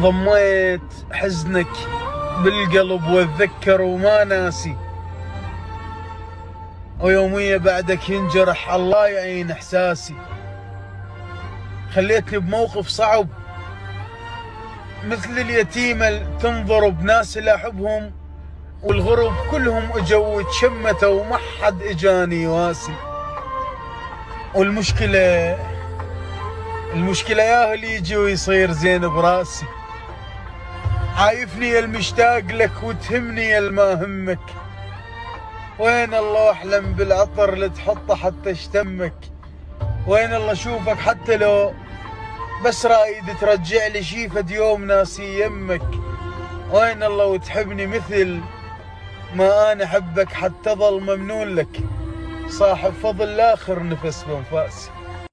ضميت حزنك بالقلب واتذكر وما ناسي. ويومية بعدك ينجرح الله يعين إحساسي. خليتني بموقف صعب. مثل اليتيمة تنظر بناس اللي احبهم والغرب كلهم أجوا وتشمتوا وما حد إجاني يواسي. والمشكلة المشكلة يا اللي يجي ويصير زين براسي. عايفني المشتاق لك وتهمني يا ما همك وين الله أحلم بالعطر اللي تحطه حتى اشتمك وين الله أشوفك حتى لو بس رأيد ترجع لي شيفة يوم ناسي يمك؟ وين الله وتحبني مثل ما أنا أحبك حتى ظل ممنون لك. صاحب فضل لاخر نفس بانفاسي